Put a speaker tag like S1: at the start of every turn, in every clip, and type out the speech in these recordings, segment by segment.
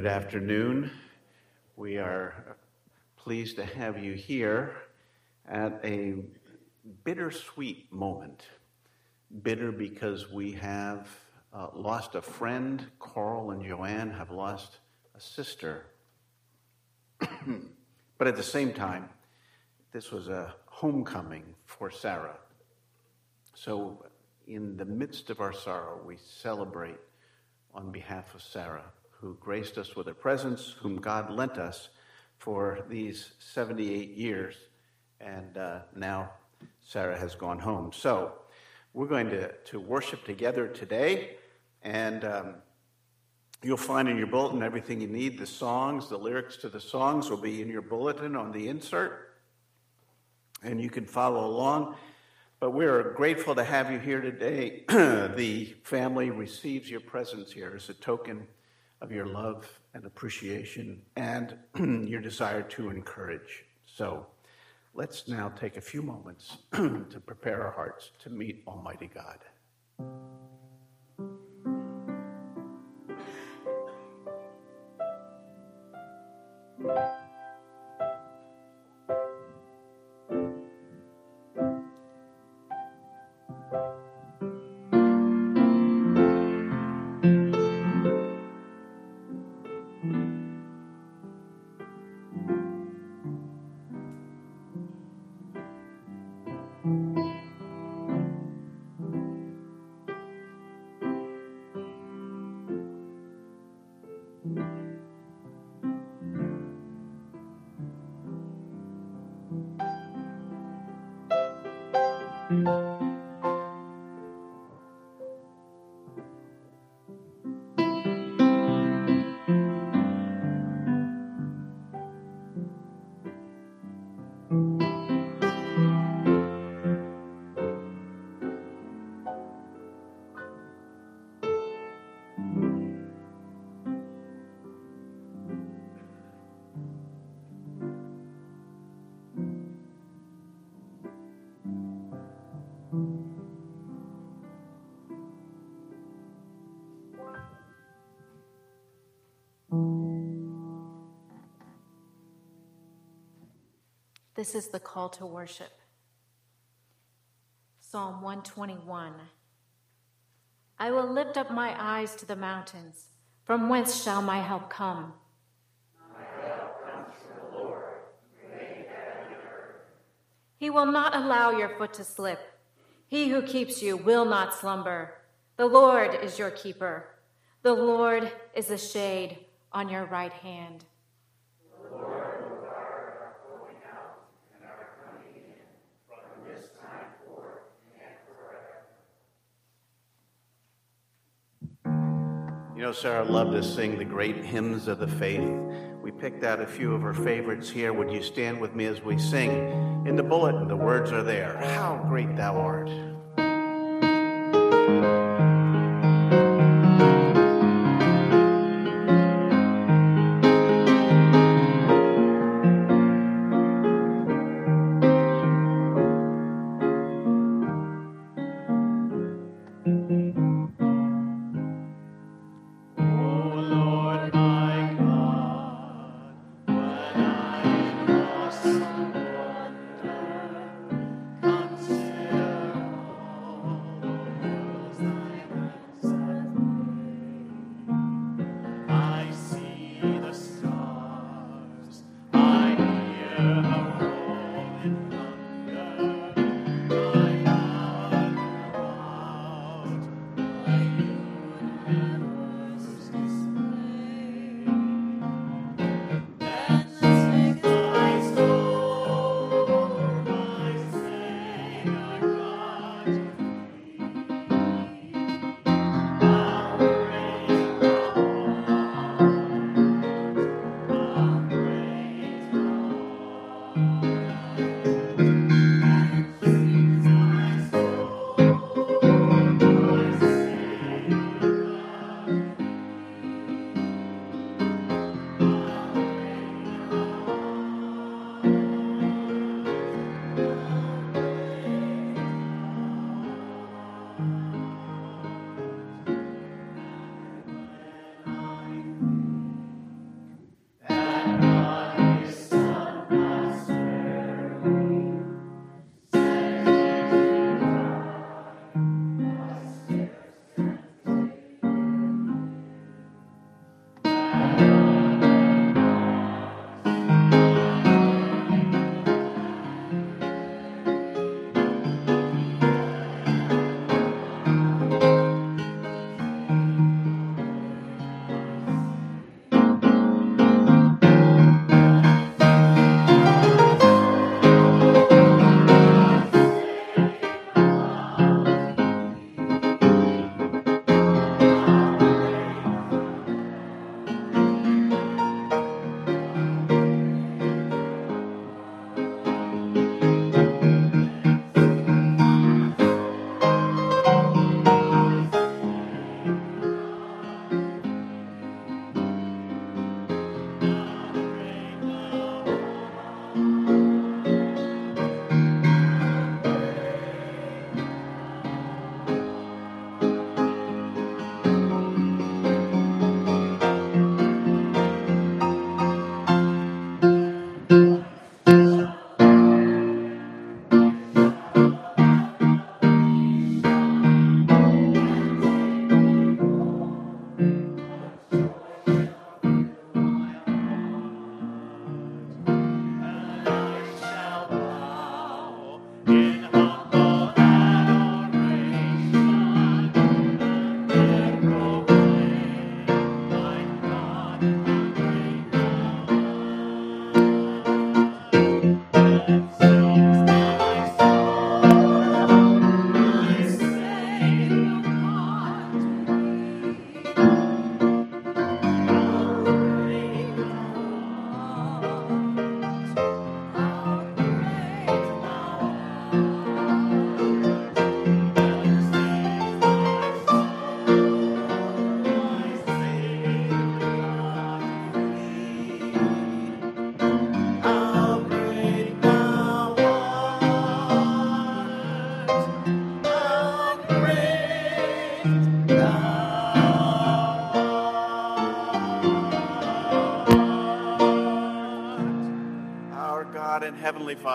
S1: good afternoon. We are pleased to have you here at a bittersweet moment. Bitter because we have uh, lost a friend. Carl and Joanne have lost a sister. but at the same time, this was a homecoming for Sarah. So, in the midst of our sorrow, we celebrate on behalf of Sarah, who graced us with her presence, whom God lent us for these 78 years. And uh, now Sarah has gone home. So, we're going to, to worship together today. And um, you'll find in your bulletin everything you need. The songs, the lyrics to the songs will be in your bulletin on the insert. And you can follow along. But we're grateful to have you here today. the family receives your presence here as a token of your love and appreciation and your desire to encourage. So let's now take a few moments to prepare our hearts to meet Almighty God.
S2: This is the call to worship. Psalm 121. I will lift up my eyes to the mountains. From whence shall my help come?
S3: My help comes from the Lord.
S2: He will not allow your foot to slip. He who keeps you will not slumber. The Lord is your keeper. The Lord is a shade on your right hand.
S1: You know, Sarah loved to sing the great hymns of the faith. We picked out a few of her favorites here. Would you stand with me as we sing? In the bulletin, the words are there. How great thou art.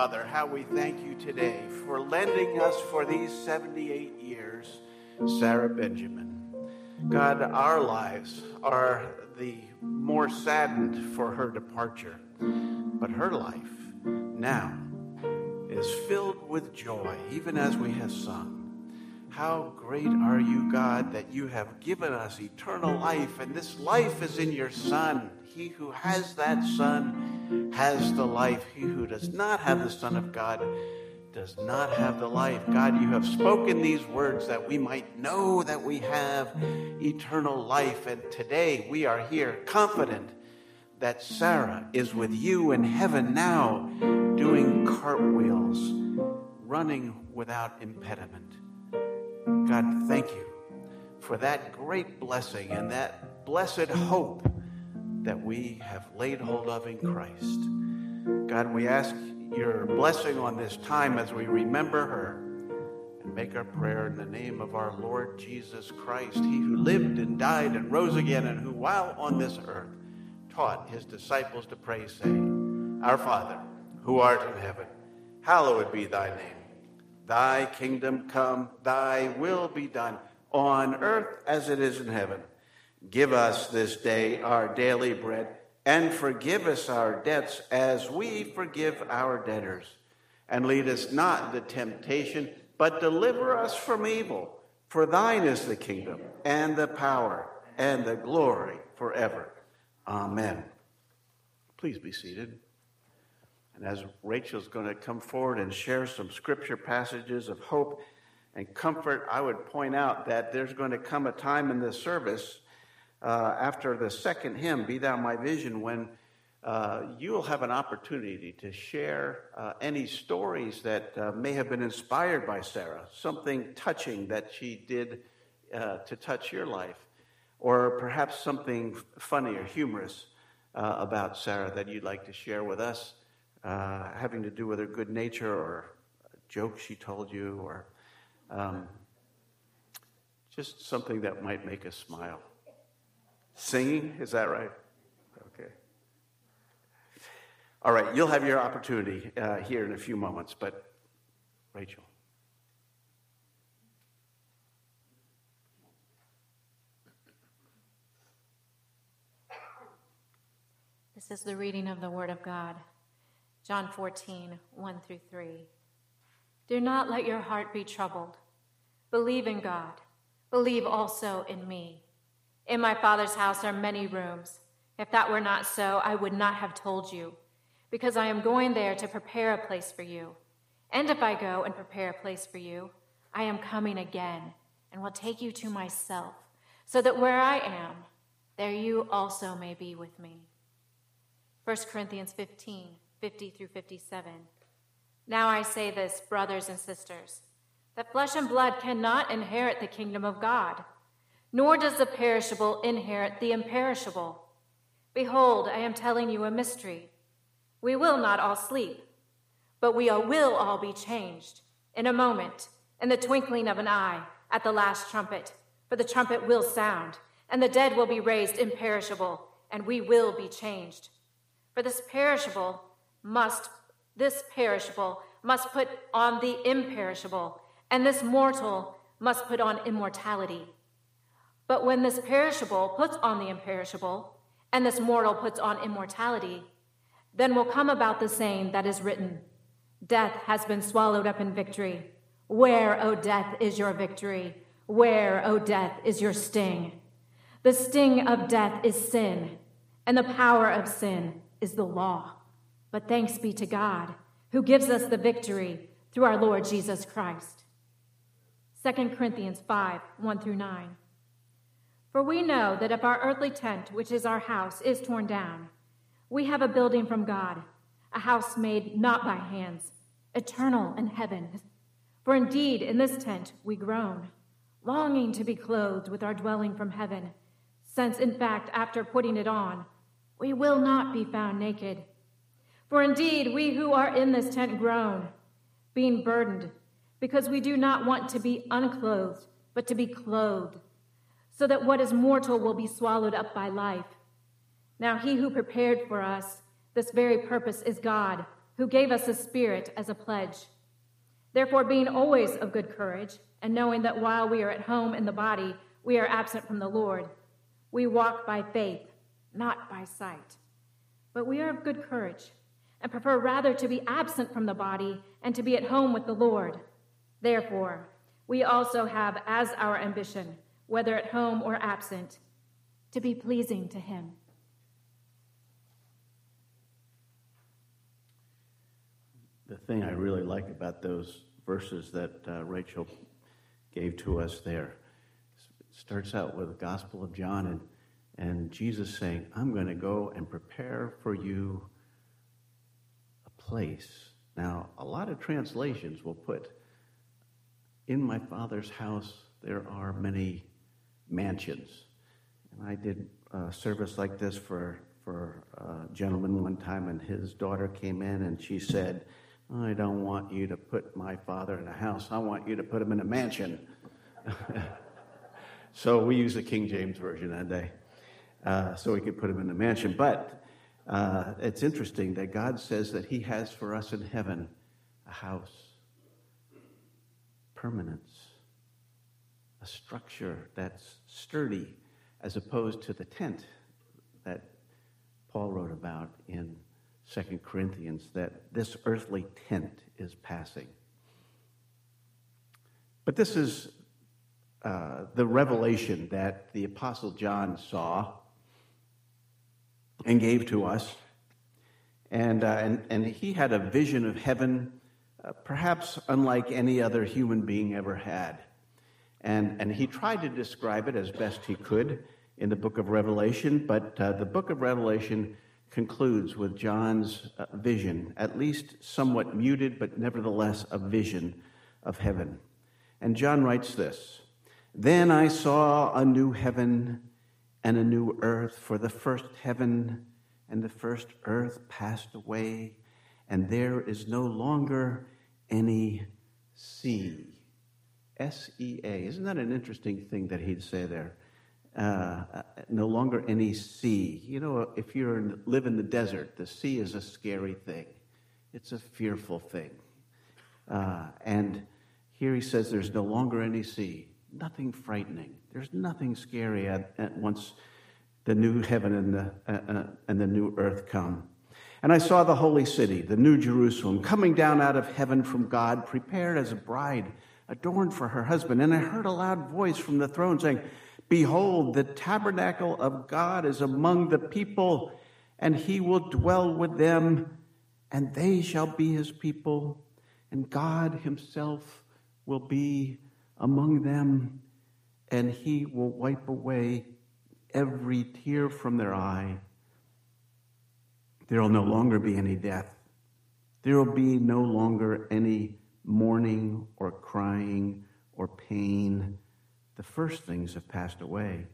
S1: Father, how we thank you today for lending us for these 78 years Sarah Benjamin. God, our lives are the more saddened for her departure, but her life now is filled with joy, even as we have sung. How great are you, God, that you have given us eternal life, and this life is in your Son. He who has that Son has the life. He who does not have the Son of God does not have the life. God, you have spoken these words that we might know that we have eternal life. And today we are here confident that Sarah is with you in heaven now, doing cartwheels, running without impediment. God, thank you for that great blessing and that blessed hope that we have laid hold of in Christ. God, we ask your blessing on this time as we remember her and make our prayer in the name of our Lord Jesus Christ, he who lived and died and rose again, and who, while on this earth, taught his disciples to pray, saying, Our Father, who art in heaven, hallowed be thy name. Thy kingdom come, thy will be done, on earth as it is in heaven. Give us this day our daily bread and forgive us our debts as we forgive our debtors. And lead us not into temptation, but deliver us from evil. For thine is the kingdom, and the power, and the glory forever. Amen. Please be seated. And as Rachel's going to come forward and share some scripture passages of hope and comfort, I would point out that there's going to come a time in this service uh, after the second hymn, Be Thou My Vision, when uh, you will have an opportunity to share uh, any stories that uh, may have been inspired by Sarah, something touching that she did uh, to touch your life, or perhaps something funny or humorous uh, about Sarah that you'd like to share with us, having to do with her good nature or a joke she told you, or um, just something that might make us smile. Singing, is that right? Okay. All right, you'll have your opportunity uh, here in a few moments, but Rachel.
S2: This is the reading of the Word of God. John 14, 1 through 3. Do not let your heart be troubled. Believe in God. Believe also in me. In my Father's house are many rooms. If that were not so, I would not have told you, because I am going there to prepare a place for you. And if I go and prepare a place for you, I am coming again and will take you to myself, so that where I am, there you also may be with me. 1 Corinthians 15 50 through 57. Now I say this, brothers and sisters, that flesh and blood cannot inherit the kingdom of God nor does the perishable inherit the imperishable. Behold, I am telling you a mystery. We will not all sleep, but we will all be changed in a moment, in the twinkling of an eye, at the last trumpet. For the trumpet will sound, and the dead will be raised imperishable, and we will be changed. For this perishable must, this perishable must put on the imperishable, and this mortal must put on immortality. But when this perishable puts on the imperishable, and this mortal puts on immortality, then will come about the saying that is written Death has been swallowed up in victory. Where, O death, is your victory? Where, O death, is your sting? The sting of death is sin, and the power of sin is the law. But thanks be to God, who gives us the victory through our Lord Jesus Christ. 2 Corinthians 5 1 through 9. For we know that if our earthly tent, which is our house, is torn down, we have a building from God, a house made not by hands, eternal in heaven. For indeed, in this tent we groan, longing to be clothed with our dwelling from heaven, since, in fact, after putting it on, we will not be found naked. For indeed, we who are in this tent groan, being burdened, because we do not want to be unclothed, but to be clothed so that what is mortal will be swallowed up by life. Now, he who prepared for us this very purpose is God, who gave us the Spirit as a pledge. Therefore, being always of good courage, and knowing that while we are at home in the body, we are absent from the Lord, we walk by faith, not by sight. But we are of good courage, and prefer rather to be absent from the body and to be at home with the Lord. Therefore, we also have as our ambition, whether at home or absent, to be pleasing to Him.
S1: The thing I really like about those verses that uh, Rachel gave to us there starts out with the Gospel of John and, and Jesus saying, I'm going to go and prepare for you a place. Now, a lot of translations will put, In my Father's house there are many mansions. And I did a service like this for, for a gentleman one time, and his daughter came in and she said, I don't want you to put my father in a house. I want you to put him in a mansion. so we used the King James Version that day. Uh, so we could put him in a mansion. But uh, it's interesting that God says that He has for us in heaven a house, permanence, structure that's sturdy, as opposed to the tent that Paul wrote about in Second Corinthians that this earthly tent is passing. But this is uh, the revelation that the Apostle John saw and gave to us. And, uh, and, and he had a vision of heaven, uh, perhaps unlike any other human being ever had. And, and he tried to describe it as best he could in the book of Revelation, but uh, the book of Revelation concludes with John's uh, vision, at least somewhat muted, but nevertheless a vision of heaven. And John writes this Then I saw a new heaven and a new earth, for the first heaven and the first earth passed away, and there is no longer any sea. S E A. Isn't that an interesting thing that he'd say there? Uh, no longer any sea. You know, if you live in the desert, the sea is a scary thing. It's a fearful thing. Uh, and here he says there's no longer any sea. Nothing frightening. There's nothing scary at, at once the new heaven and the, uh, uh, and the new earth come. And I saw the holy city, the new Jerusalem, coming down out of heaven from God, prepared as a bride, adorned for her husband. And I heard a loud voice from the throne saying, Behold, the tabernacle of God is among the people, and he will dwell with them, and they shall be his people, and God himself will be among them, and he will wipe away every tear from their eye. There will no longer be any death. There will be no longer any mourning or crying or pain the first things have passed away.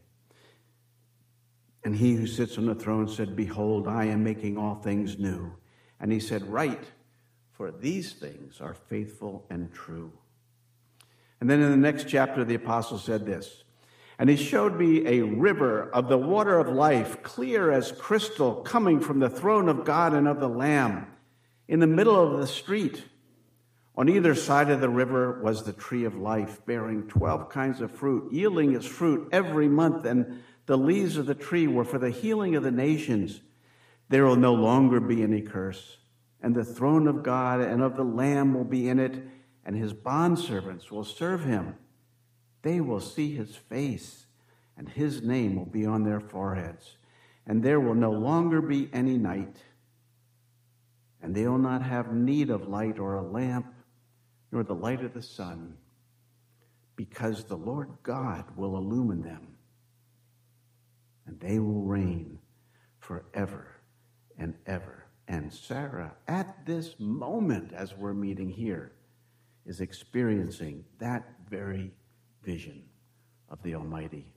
S1: And he who sits on the throne said, Behold, I am making all things new. And he said, Write, for these things are faithful and true. And then in the next chapter, the apostle said this And he showed me a river of the water of life, clear as crystal, coming from the throne of God and of the Lamb, in the middle of the street. On either side of the river was the tree of life, bearing 12 kinds of fruit, yielding its fruit every month, and the leaves of the tree were for the healing of the nations. There will no longer be any curse, and the throne of God and of the Lamb will be in it, and his bondservants will serve him. They will see his face, and his name will be on their foreheads. And there will no longer be any night, and they will not have need of light or a lamp nor the light of the sun, because the Lord God will illumine them, and they will reign forever and ever. And Sarah, at this moment, as we're meeting here, is experiencing that very vision of the Almighty.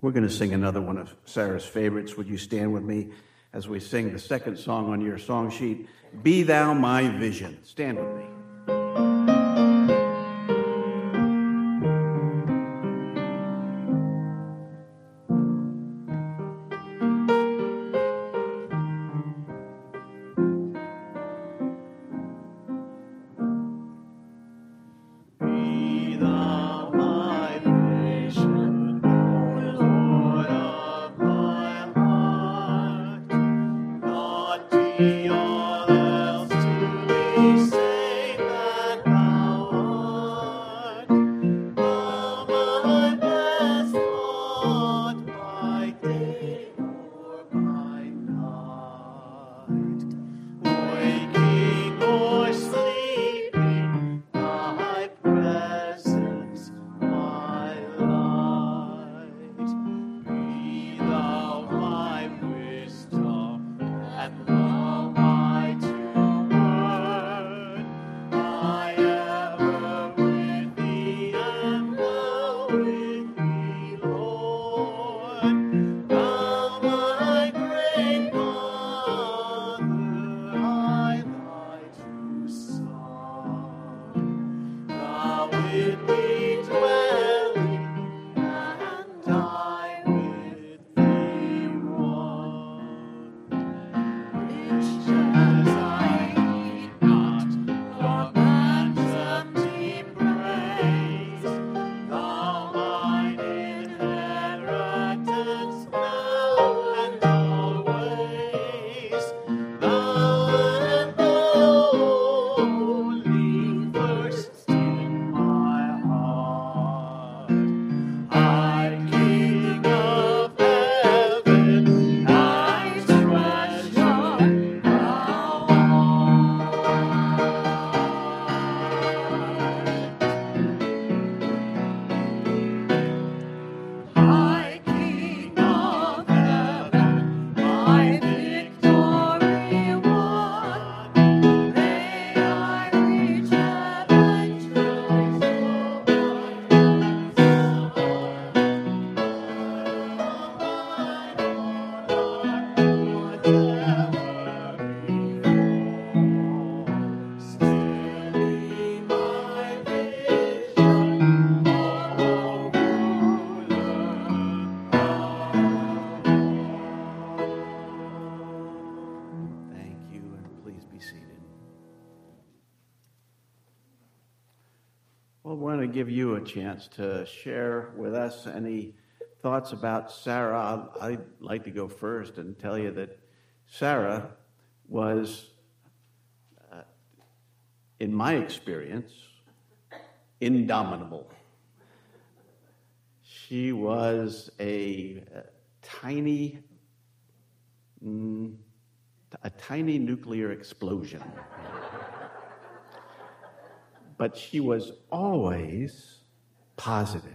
S1: We're going to sing another one of Sarah's favorites. Would you stand with me as we sing the second song on your song sheet? Be Thou My Vision. Stand with me. Give you a chance to share with us any thoughts about Sarah. I'd like to go first and tell you that Sarah was, uh, in my experience, indomitable. She was a, a tiny, mm, a tiny nuclear explosion but she was always positive.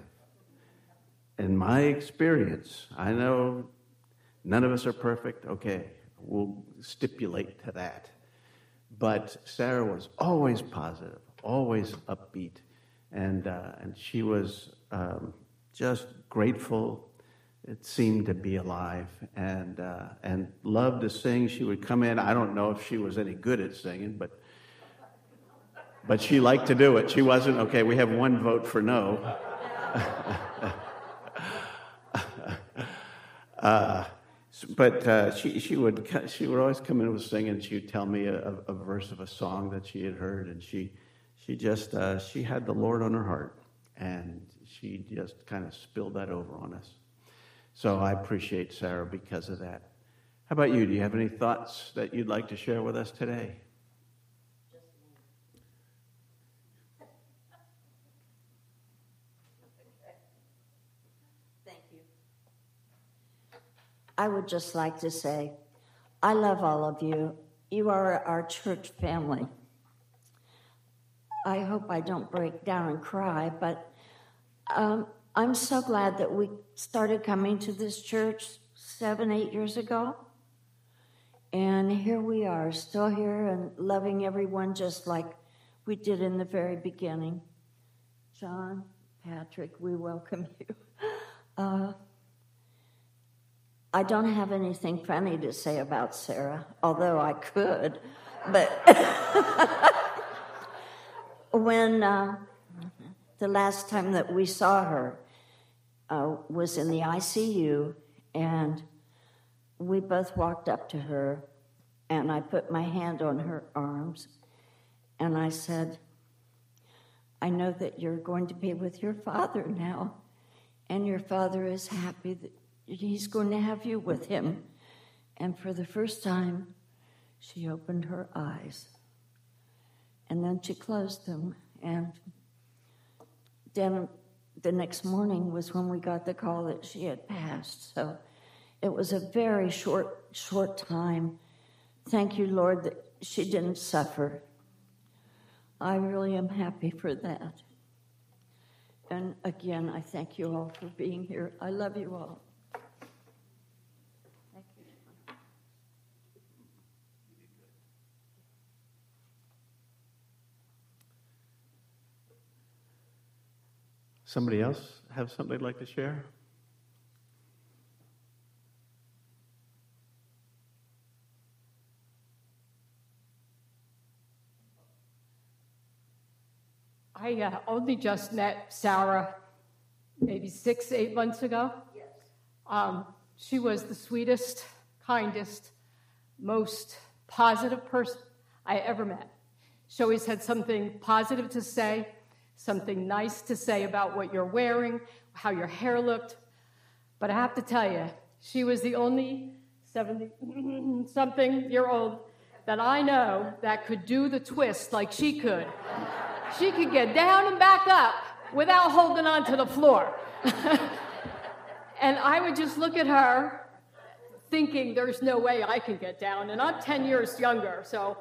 S1: In my experience, I know none of us are perfect. Okay, we'll stipulate to that. But Sarah was always positive, always upbeat, and, uh, and she was um, just grateful. It seemed to be alive and, uh, and loved to sing. She would come in. I don't know if she was any good at singing, but but she liked to do it. She wasn't, okay, we have one vote for no. uh, but uh, she, she, would, she would always come in with singing. She would tell me a, a, verse of a song that she had heard, and she, she just, uh, she had the Lord on her heart, and she just kind of spilled that over on us. So I appreciate Sarah because of that. How about you? Do you have any thoughts that you'd like to share with us today?
S4: I would just like to say, I love all of you. You are our church family. I hope I don't break down and cry, but um, I'm so glad that we started coming to this church seven, eight years ago. And here we are, still here and loving everyone just like we did in the very beginning. John, Patrick, we welcome you. Uh, I don't have anything funny to say about Sarah, although I could. But when uh, the last time that we saw her uh, was in the ICU, and we both walked up to her, and I put my hand on her arms, and I said, I know that you're going to be with your father now, and your father is happy that He's going to have you with him. And for the first time, she opened her eyes. And then she closed them. And then the next morning was when we got the call that she had passed. So it was a very short, short time. Thank you, Lord, that she didn't suffer. I really am happy for that. And again, I thank you all for being here. I love you all.
S1: Somebody else have something they'd like to share?
S5: I uh, only just met Sarah maybe six, eight months ago. Yes. Um, she was the sweetest, kindest, most positive person I ever met. She always had something positive to say, something nice to say about what you're wearing, how your hair looked. But I have to tell you, she was the only 70 something year old that I know that could do the twist like she could. She could get down and back up without holding on to the floor. and I would just look at her thinking there's no way I can get down. And I'm 10 years younger, so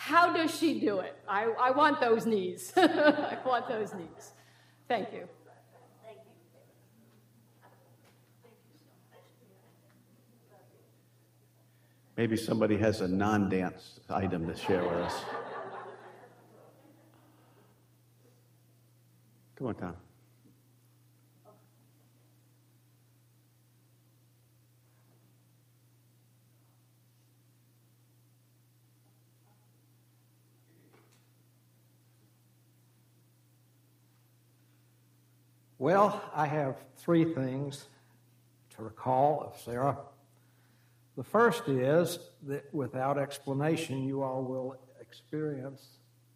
S5: how does she do it? I, I want those knees. I want those knees. Thank you. Thank you.
S1: Maybe somebody has a non dance item to share with us. Come on, Tom.
S6: Well, I have three things to recall of Sarah. The first is that without explanation, you all will experience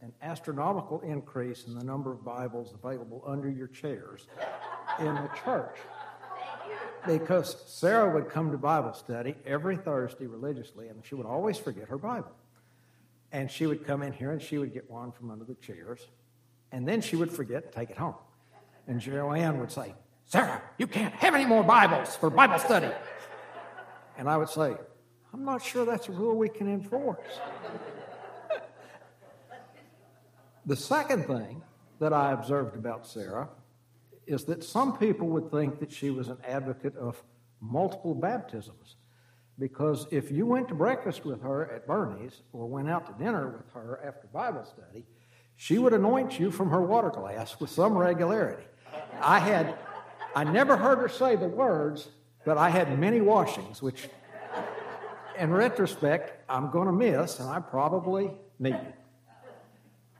S6: an astronomical increase in the number of Bibles available under your chairs in the church. Because Sarah would come to Bible study every Thursday religiously, and she would always forget her Bible. And she would come in here and she would get one from under the chairs, and then she would forget and take it home. And Joanne would say, Sarah, you can't have any more Bibles for Bible study. And I would say, I'm not sure that's a rule we can enforce. the second thing that I observed about Sarah is that some people would think that she was an advocate of multiple baptisms. Because if you went to breakfast with her at Bernie's or went out to dinner with her after Bible study, she would anoint you from her water glass with some regularity. I had, I never heard her say the words, but I had many washings, which in retrospect, I'm going to miss, and I probably need.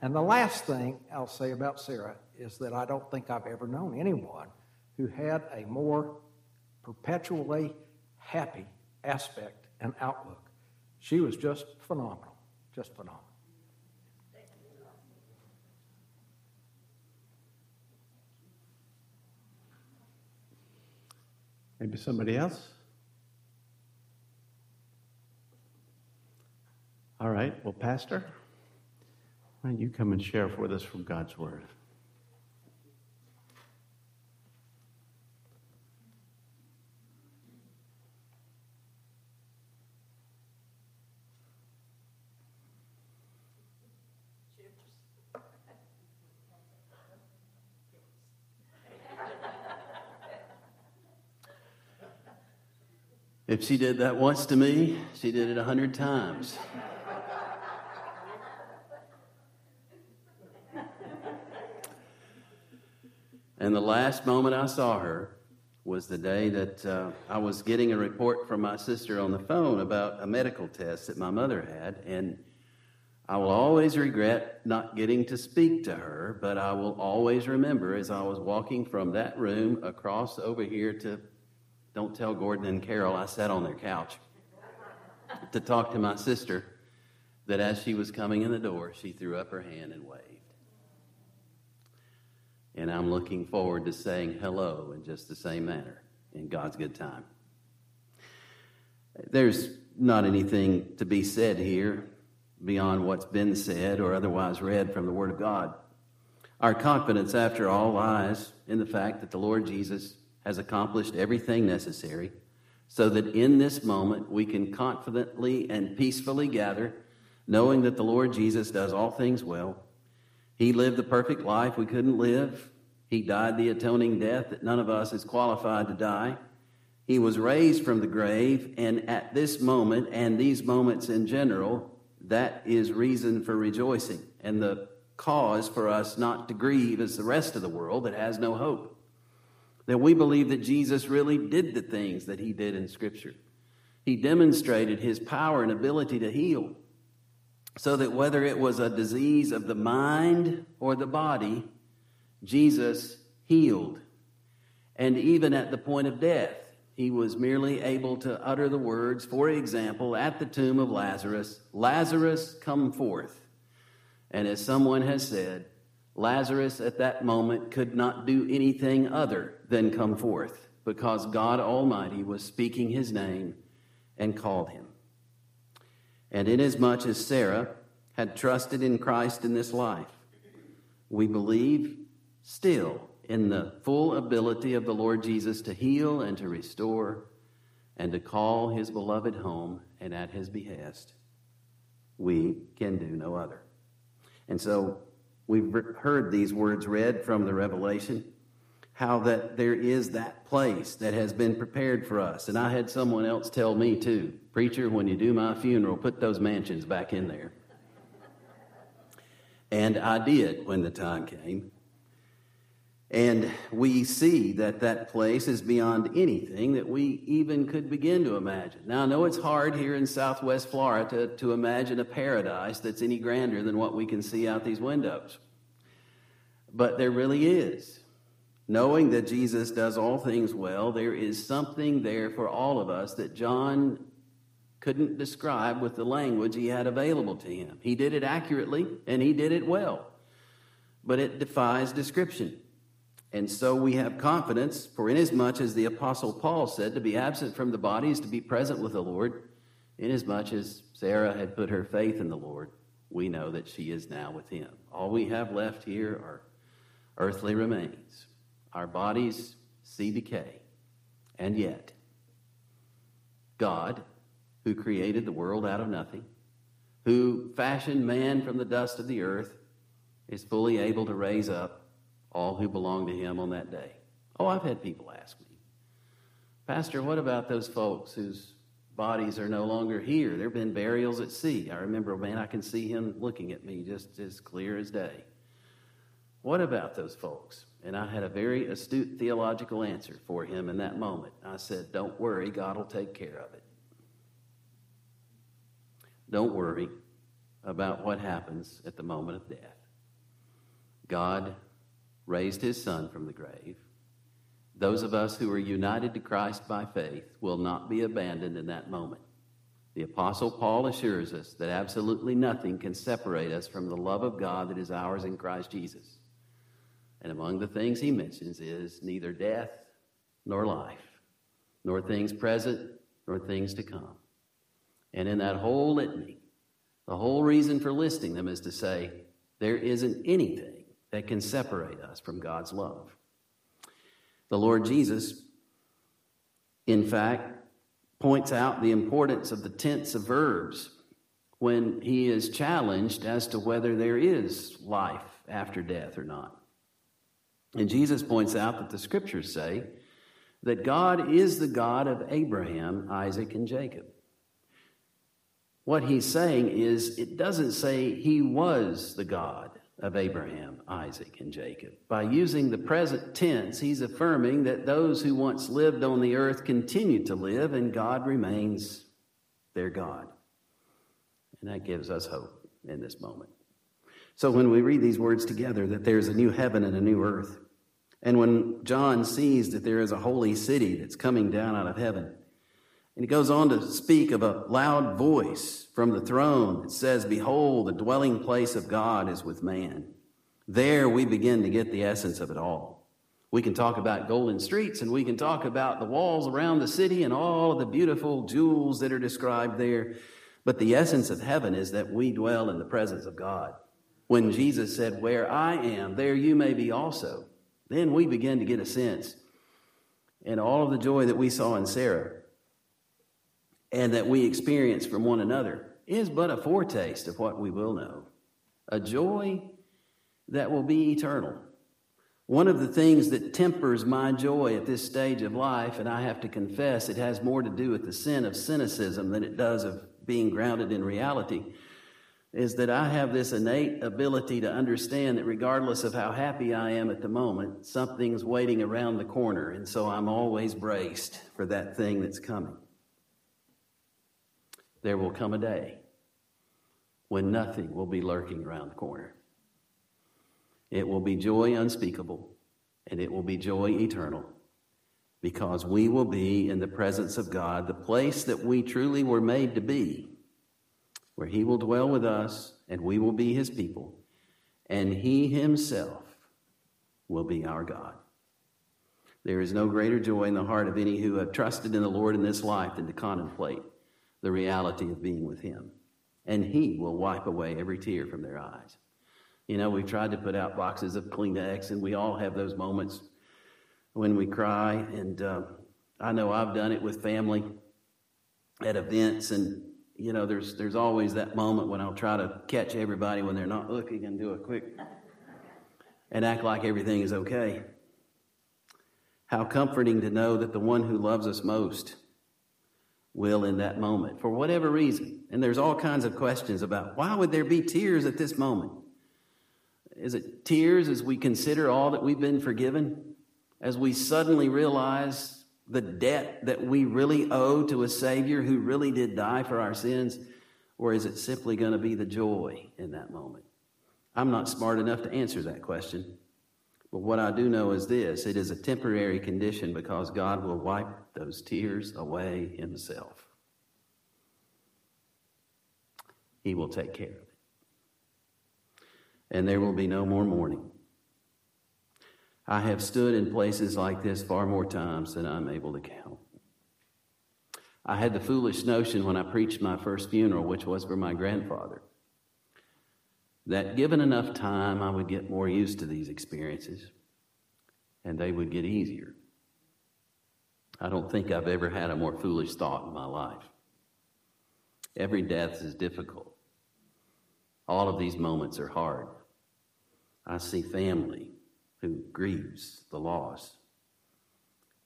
S6: And the last thing I'll say about Sarah is that I don't think I've ever known anyone who had a more perpetually happy aspect and outlook. She was just phenomenal, just phenomenal.
S1: Maybe somebody else? All right, well, Pastor, why don't you come and share with us from God's Word?
S7: If she did that once to me, she did it a hundred times. and the last moment I saw her was the day that uh, I was getting a report from my sister on the phone about a medical test that my mother had. And I will always regret not getting to speak to her, but I will always remember as I was walking from that room across over here to don't tell Gordon and Carol I sat on their couch to talk to my sister that as she was coming in the door, she threw up her hand and waved. And I'm looking forward to saying hello in just the same manner in God's good time. There's not anything to be said here beyond what's been said or otherwise read from the Word of God. Our confidence, after all, lies in the fact that the Lord Jesus has accomplished everything necessary so that in this moment we can confidently and peacefully gather, knowing that the Lord Jesus does all things well. He lived the perfect life we couldn't live. He died the atoning death that none of us is qualified to die. He was raised from the grave, and at this moment and these moments in general, that is reason for rejoicing and the cause for us not to grieve as the rest of the world that has no hope. That we believe that Jesus really did the things that he did in Scripture. He demonstrated his power and ability to heal, so that whether it was a disease of the mind or the body, Jesus healed. And even at the point of death, he was merely able to utter the words, for example, at the tomb of Lazarus, Lazarus, come forth. And as someone has said, Lazarus at that moment could not do anything other than come forth because God Almighty was speaking his name and called him. And inasmuch as Sarah had trusted in Christ in this life, we believe still in the full ability of the Lord Jesus to heal and to restore and to call his beloved home and at his behest. We can do no other. And so we've heard these words read from the Revelation, how that there is that place that has been prepared for us. And I had someone else tell me too, preacher, when you do my funeral, put those mansions back in there. And I did when the time came. And we see that that place is beyond anything that we even could begin to imagine. Now, I know it's hard here in southwest Florida to, to imagine a paradise that's any grander than what we can see out these windows. But there really is. Knowing that Jesus does all things well, there is something there for all of us that John couldn't describe with the language he had available to him. He did it accurately and he did it well, but it defies description. And so we have confidence, for inasmuch as the Apostle Paul said, to be absent from the body is to be present with the Lord, inasmuch as Sarah had put her faith in the Lord, we know that she is now with him. All we have left here are earthly remains. Our bodies see decay. And yet, God, who created the world out of nothing, who fashioned man from the dust of the earth, is fully able to raise up all who belong to him on that day. Oh, I've had people ask me, Pastor, what about those folks whose bodies are no longer here? There have been burials at sea. I remember, man, I can see him looking at me just as clear as day. What about those folks? And I had a very astute theological answer for him in that moment. I said, Don't worry, God will take care of it. Don't worry about what happens at the moment of death. God raised his son from the grave. Those of us who are united to Christ by faith will not be abandoned in that moment. The Apostle Paul assures us that absolutely nothing can separate us from the love of God that is ours in Christ Jesus. And among the things he mentions is neither death nor life, nor things present nor things to come. And in that whole litany, the whole reason for listing them is to say there isn't anything that can separate us from God's love. The Lord Jesus, in fact, points out the importance of the tense of verbs when he is challenged as to whether there is life after death or not. And Jesus points out that the scriptures say that God is the God of Abraham, Isaac, and Jacob. What he's saying is, it doesn't say he was the God of Abraham, Isaac, and Jacob. By using the present tense, he's affirming that those who once lived on the earth continue to live and God remains their God. And that gives us hope in this moment. So when we read these words together, that there's a new heaven and a new earth, and when John sees that there is a holy city that's coming down out of heaven, and he goes on to speak of a loud voice from the throne that says, Behold, the dwelling place of God is with man. There we begin to get the essence of it all. We can talk about golden streets and we can talk about the walls around the city and all of the beautiful jewels that are described there. But the essence of heaven is that we dwell in the presence of God. When Jesus said, Where I am, there you may be also, then we begin to get a sense. And all of the joy that we saw in Sarah and that we experience from one another is but a foretaste of what we will know a joy that will be eternal. One of the things that tempers my joy at this stage of life, and I have to confess, it has more to do with the sin of cynicism than it does of being grounded in reality, is that I have this innate ability to understand that regardless of how happy I am at the moment, something's waiting around the corner, and so I'm always braced for that thing that's coming. There will come a day when nothing will be lurking around the corner. It will be joy unspeakable, and it will be joy eternal, because we will be in the presence of God, the place that we truly were made to be, where He will dwell with us, and we will be His people, and He Himself will be our God. There is no greater joy in the heart of any who have trusted in the Lord in this life than to contemplate the reality of being with Him. And He will wipe away every tear from their eyes. You know, we've tried to put out boxes of Kleenex, and we all have those moments when we cry. And uh, I know I've done it with family at events, and you know, there's there's always that moment when I'll try to catch everybody when they're not looking and do a quick and act like everything is okay. How comforting to know that the one who loves us most will in that moment for whatever reason. And there's all kinds of questions about why would there be tears at this moment? Is it tears as we consider all that we've been forgiven? As we suddenly realize the debt that we really owe to a Savior who really did die for our sins? Or is it simply going to be the joy in that moment? I'm not smart enough to answer that question. But what I do know is this it is a temporary condition because God will wipe those tears away Himself. He will take care of it and there will be no more mourning. I have stood in places like this far more times than I'm able to count. I had the foolish notion when I preached my first funeral, which was for my grandfather, that given enough time, I would get more used to these experiences and they would get easier. I don't think I've ever had a more foolish thought in my life. Every death is difficult. All of these moments are hard. I see family who grieves the loss.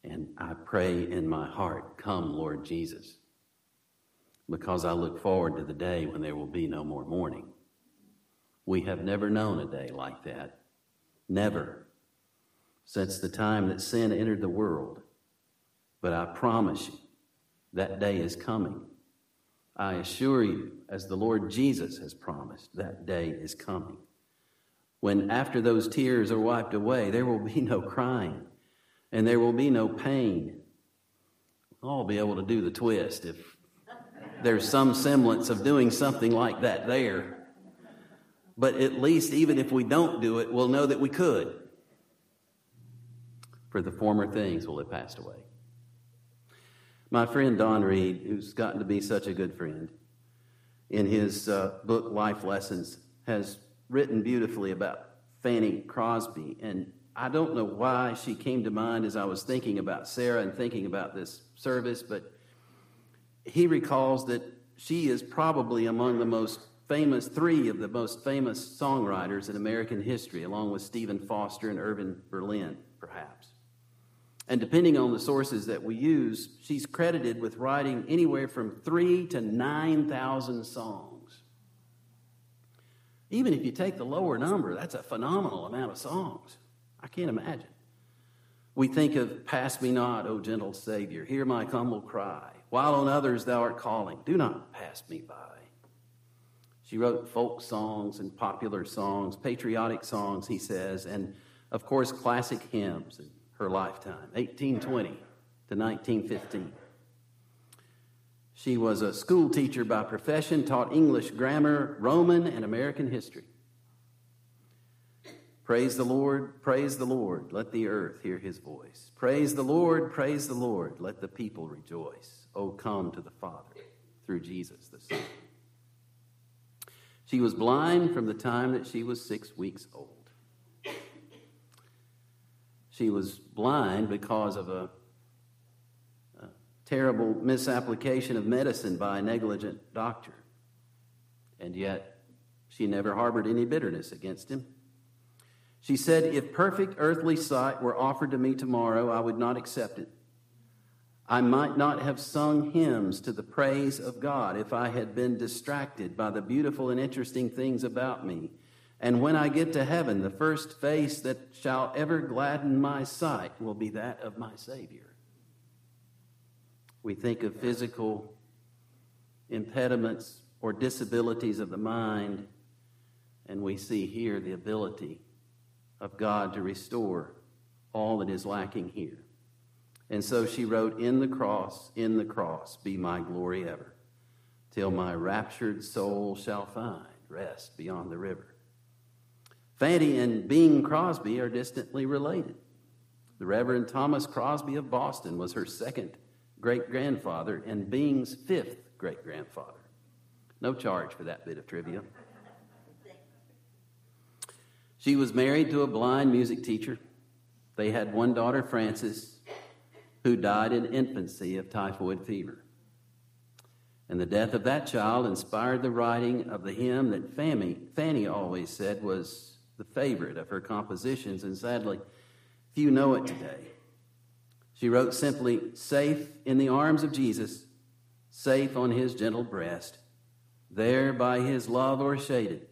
S7: And I pray in my heart, Come, Lord Jesus, because I look forward to the day when there will be no more mourning. We have never known a day like that. Never. Since the time that sin entered the world. But I promise you, that day is coming. I assure you, as the Lord Jesus has promised, that day is coming. When after those tears are wiped away, there will be no crying and there will be no pain. I'll be able to do the twist if there's some semblance of doing something like that there. But at least, even if we don't do it, we'll know that we could. For the former things will have passed away. My friend Don Reed, who's gotten to be such a good friend, in his uh, book Life Lessons, has written beautifully about Fanny Crosby. And I don't know why she came to mind as I was thinking about Sarah and thinking about this service, but he recalls that she is probably among the most famous, three of the most famous songwriters in American history, along with Stephen Foster and Irving Berlin, perhaps. And depending on the sources that we use, she's credited with writing anywhere from three to 9,000 songs. Even if you take the lower number, that's a phenomenal amount of songs. I can't imagine. We think of Pass Me Not, O Gentle Savior, Hear My Humble Cry, While on Others Thou Art Calling, Do Not Pass Me By. She wrote folk songs and popular songs, patriotic songs, he says, and of course, classic hymns her lifetime, 1820 to 1915. She was a school teacher by profession, taught English grammar, Roman, and American history. Praise the Lord, praise the Lord, let the earth hear his voice. Praise the Lord, praise the Lord, let the people rejoice. Oh, come to the Father through Jesus the Son. She was blind from the time that she was six weeks old. She was blind because of a, a terrible misapplication of medicine by a negligent doctor. And yet, she never harbored any bitterness against him. She said, If perfect earthly sight were offered to me tomorrow, I would not accept it. I might not have sung hymns to the praise of God if I had been distracted by the beautiful and interesting things about me. And when I get to heaven, the first face that shall ever gladden my sight will be that of my Savior. We think of physical impediments or disabilities of the mind, and we see here the ability of God to restore all that is lacking here. And so she wrote, In the cross, in the cross, be my glory ever, till my raptured soul shall find rest beyond the river. Fanny and Bing Crosby are distantly related. The Reverend Thomas Crosby of Boston was her second great grandfather and Bing's fifth great grandfather. No charge for that bit of trivia. She was married to a blind music teacher. They had one daughter, Frances, who died in infancy of typhoid fever. And the death of that child inspired the writing of the hymn that Fanny, Fanny always said was the favorite of her compositions, and sadly, few know it today. She wrote simply, Safe in the arms of Jesus, safe on his gentle breast, there by his love o'ershaded,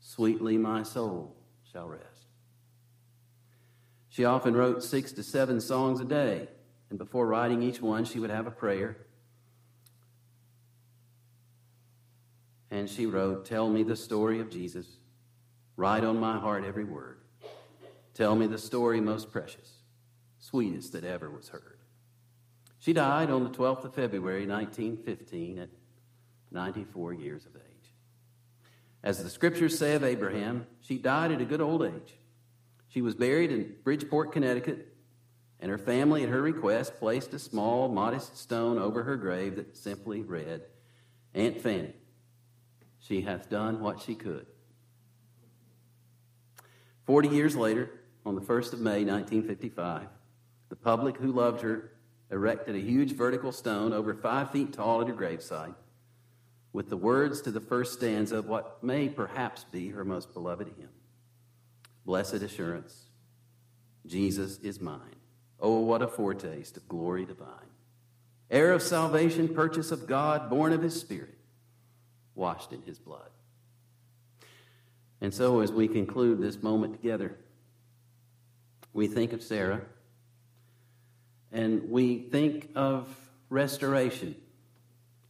S7: sweetly my soul shall rest. She often wrote six to seven songs a day, and before writing each one, she would have a prayer. And she wrote, Tell me the story of Jesus. Write on my heart every word. Tell me the story most precious, sweetest that ever was heard. She died on the 12th of February, 1915, at 94 years of age. As the scriptures say of Abraham, she died at a good old age. She was buried in Bridgeport, Connecticut, and her family, at her request, placed a small, modest stone over her grave that simply read, Aunt Fanny, she hath done what she could. Forty years later, on the 1st of May, 1955, the public who loved her erected a huge vertical stone over five feet tall at her gravesite with the words to the first stanza of what may perhaps be her most beloved hymn Blessed assurance, Jesus is mine. Oh, what a foretaste of glory divine. Heir of salvation, purchase of God, born of his Spirit, washed in his blood. And so, as we conclude this moment together, we think of Sarah and we think of restoration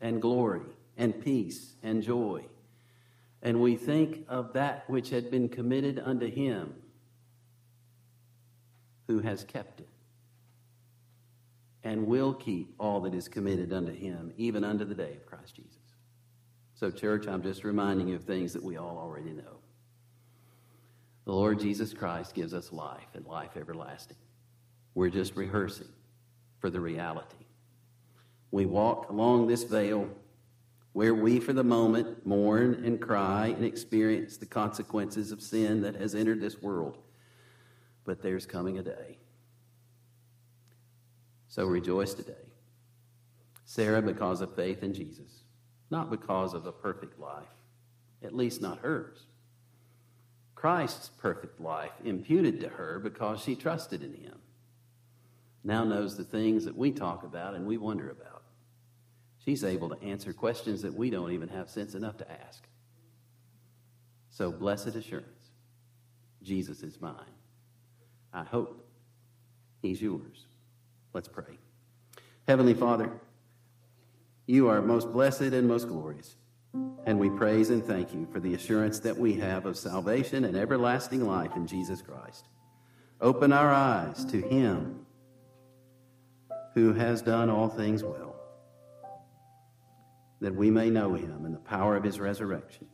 S7: and glory and peace and joy. And we think of that which had been committed unto him who has kept it and will keep all that is committed unto him, even unto the day of Christ Jesus. So, church, I'm just reminding you of things that we all already know. The Lord Jesus Christ gives us life and life everlasting. We're just rehearsing for the reality. We walk along this vale where we, for the moment, mourn and cry and experience the consequences of sin that has entered this world. But there's coming a day. So rejoice today. Sarah, because of faith in Jesus, not because of a perfect life, at least not hers. Christ's perfect life imputed to her because she trusted in him. Now knows the things that we talk about and we wonder about. She's able to answer questions that we don't even have sense enough to ask. So, blessed assurance Jesus is mine. I hope he's yours. Let's pray. Heavenly Father, you are most blessed and most glorious. And we praise and thank you for the assurance that we have of salvation and everlasting life in Jesus Christ. Open our eyes to him who has done all things well that we may know him and the power of his resurrection.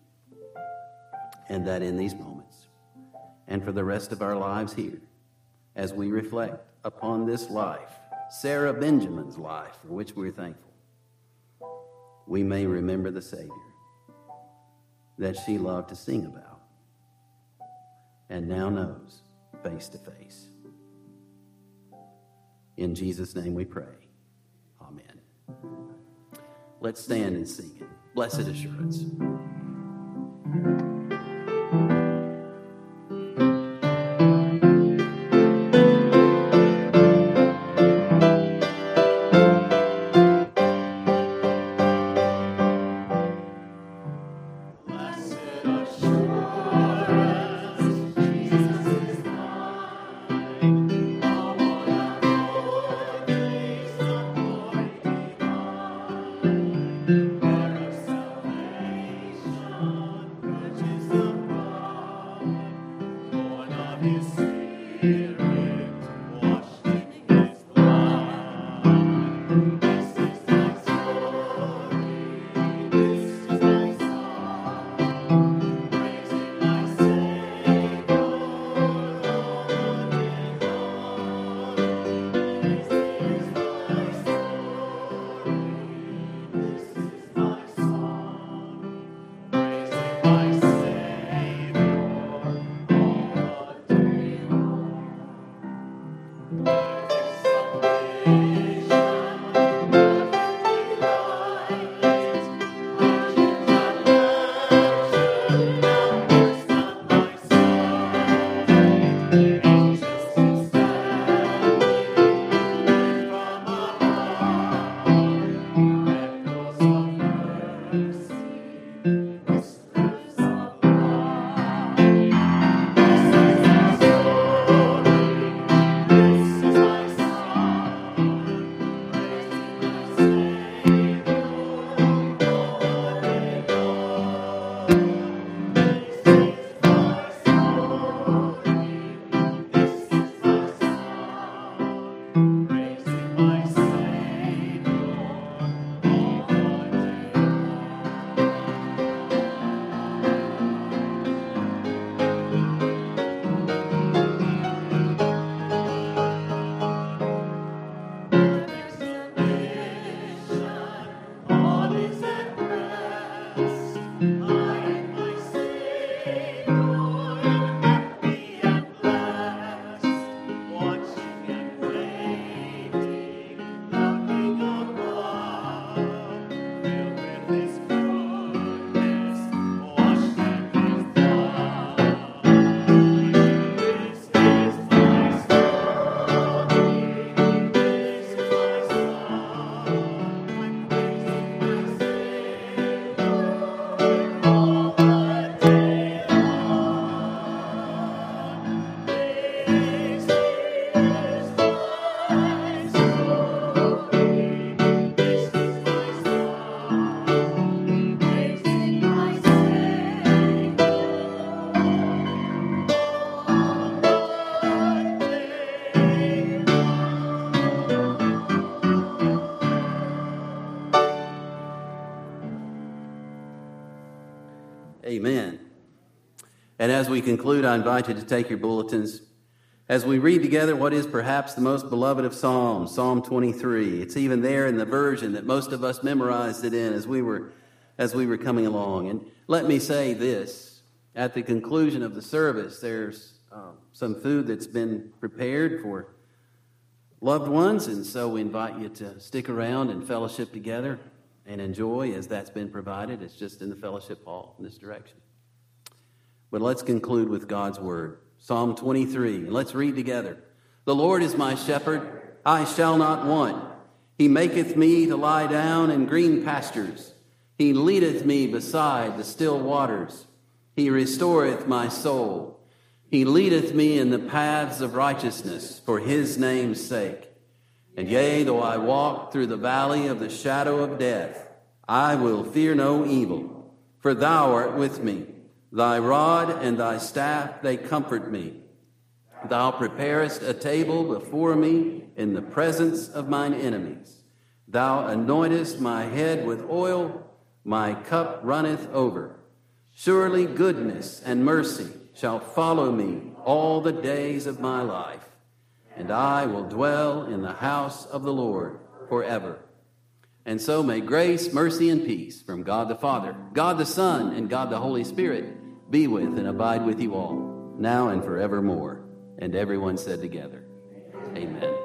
S7: And that in these moments, and for the rest of our lives here as we reflect upon this life, Sarah Benjamin's life, for which we're thankful. We may remember the Savior that she loved to sing about and now knows face to face. In Jesus' name we pray. Amen. Let's stand and sing it. Blessed assurance. As we conclude, I invite you to take your bulletins as we read together what is perhaps the most beloved of Psalms, Psalm 23. It's even there in the version that most of us memorized it in as we were as we were coming along. And let me say this at the conclusion of the service, there's uh, some food that's been prepared for loved ones, and so we invite you to stick around and fellowship together and enjoy as that's been provided. It's just in the fellowship hall in this direction. But let's conclude with God's word. Psalm 23. Let's read together. The Lord is my shepherd, I shall not want. He maketh me to lie down in green pastures. He leadeth me beside the still waters. He restoreth my soul. He leadeth me in the paths of righteousness for his name's sake. And yea, though I walk through the valley of the shadow of death, I will fear no evil, for thou art with me. Thy rod and thy staff, they comfort me. Thou preparest a table before me in the presence of mine enemies. Thou anointest my head with oil, my cup runneth over. Surely goodness and mercy shall follow me all the days of my life, and I will dwell in the house of the Lord forever. And so may grace, mercy, and peace from God the Father, God the Son, and God the Holy Spirit be with and abide with you all, now and forevermore. And everyone said together, Amen. Amen.